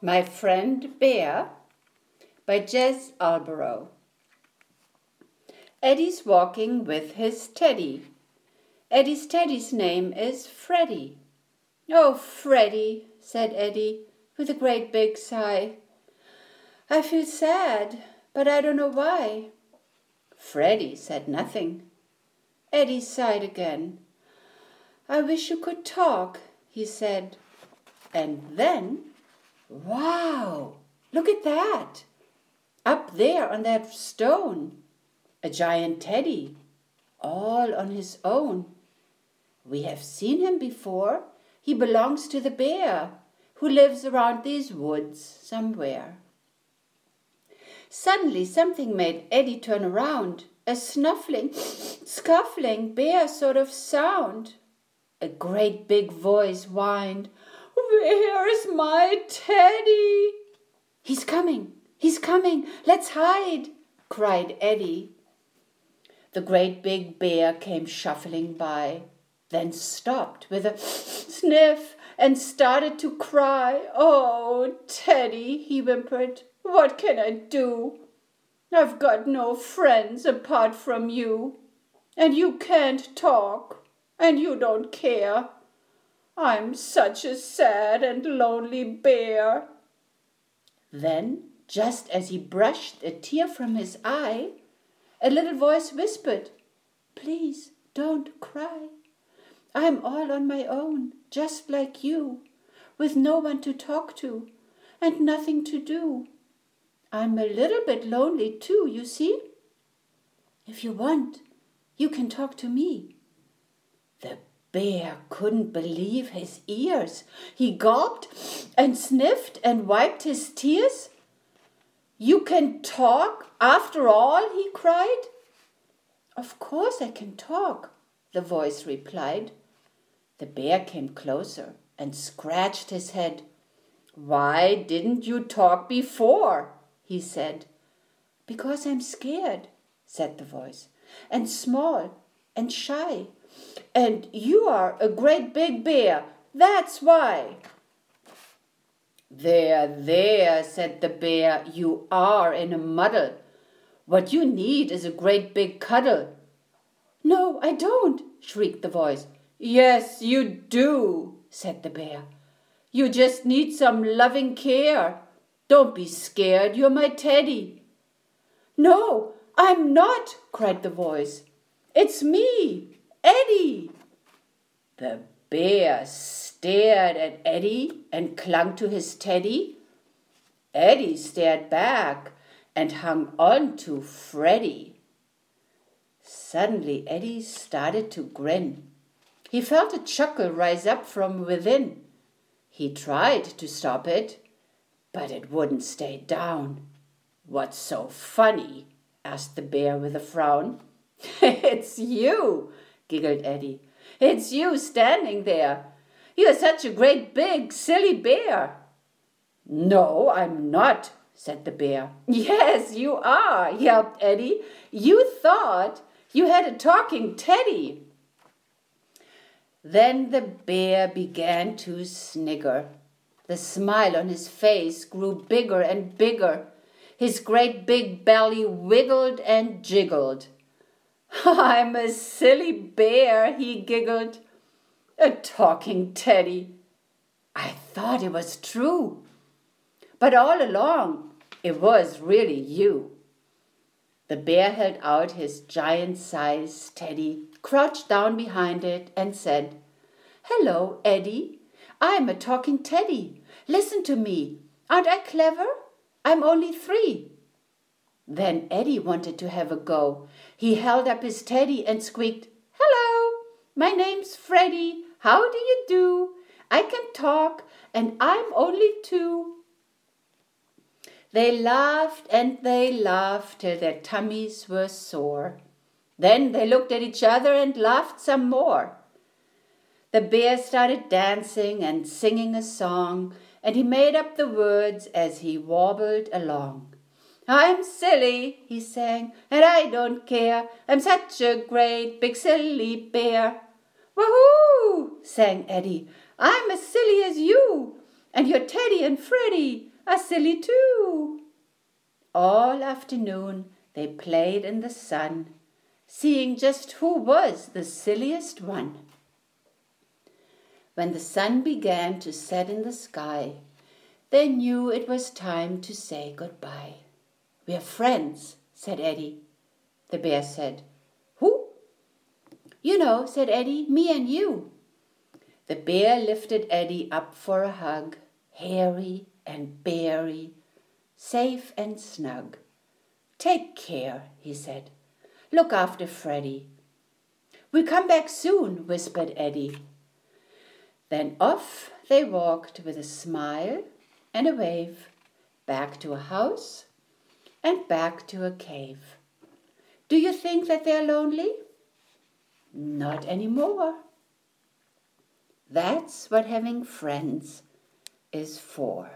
My Friend Bear by Jez Alborough. Eddie's walking with his teddy. Eddie's teddy's name is Freddie. Oh, Freddie, said Eddie with a great big sigh. I feel sad, but I don't know why. Freddie said nothing. Eddie sighed again. I wish you could talk, he said. And then Wow! Look at that! Up there on that stone, a giant teddy, all on his own. We have seen him before. He belongs to the bear, who lives around these woods somewhere. Suddenly something made Eddie turn around, a snuffling, scuffling bear sort of sound. A great big voice whined, Where's my teddy? He's coming! He's coming! Let's hide! cried Eddie. The great big bear came shuffling by, then stopped with a sniff and started to cry. Oh, Teddy, he whimpered, what can I do? I've got no friends apart from you, and you can't talk, and you don't care. I'm such a sad and lonely bear. Then, just as he brushed a tear from his eye, a little voice whispered, Please don't cry. I'm all on my own, just like you, with no one to talk to and nothing to do. I'm a little bit lonely too, you see. If you want, you can talk to me. The bear couldn't believe his ears. He gulped and sniffed and wiped his tears. You can talk after all, he cried. Of course I can talk, the voice replied. The bear came closer and scratched his head. Why didn't you talk before? He said. Because I'm scared, said the voice, and small and shy. And you are a great big bear. That's why. There, there, said the bear, you are in a muddle. What you need is a great big cuddle. No, I don't, shrieked the voice. Yes, you do, said the bear. You just need some loving care. Don't be scared, you're my teddy. No, I'm not, cried the voice. It's me. Eddie! The bear stared at Eddie and clung to his teddy. Eddie stared back and hung on to Freddie. Suddenly, Eddie started to grin. He felt a chuckle rise up from within. He tried to stop it, but it wouldn't stay down. What's so funny? asked the bear with a frown. it's you, giggled Eddie. It's you standing there. You're such a great big silly bear. No, I'm not, said the bear. Yes, you are, yelped Eddie. You thought you had a talking teddy. Then the bear began to snigger. The smile on his face grew bigger and bigger. His great big belly wiggled and jiggled. I'm a silly bear, he giggled. A talking teddy. I thought it was true. But all along, it was really you. The bear held out his giant sized teddy, crouched down behind it, and said, Hello, Eddie. I'm a talking teddy. Listen to me. Aren't I clever? I'm only three. Then Eddie wanted to have a go. He held up his teddy and squeaked, Hello, my name's Freddie. How do you do? I can talk, and I'm only two. They laughed and they laughed till their tummies were sore. Then they looked at each other and laughed some more. The bear started dancing and singing a song, and he made up the words as he wobbled along. I'm silly, he sang, and I don't care. I'm such a great big silly bear. Wahoo! sang Eddie. I'm as silly as you, And your Teddy and Freddie are silly too. All afternoon they played in the sun, seeing just who was the silliest one. When the sun began to set in the sky, they knew it was time to say goodbye. We're friends, said Eddie. The bear said, Who? You know, said Eddie, me and you. The bear lifted Eddie up for a hug, hairy and beary, safe and snug. Take care, he said. Look after Freddie. We'll come back soon, whispered Eddie. Then off they walked with a smile and a wave, back to a house and back to a cave. Do you think that they're lonely? Not any more. That's what having friends is for.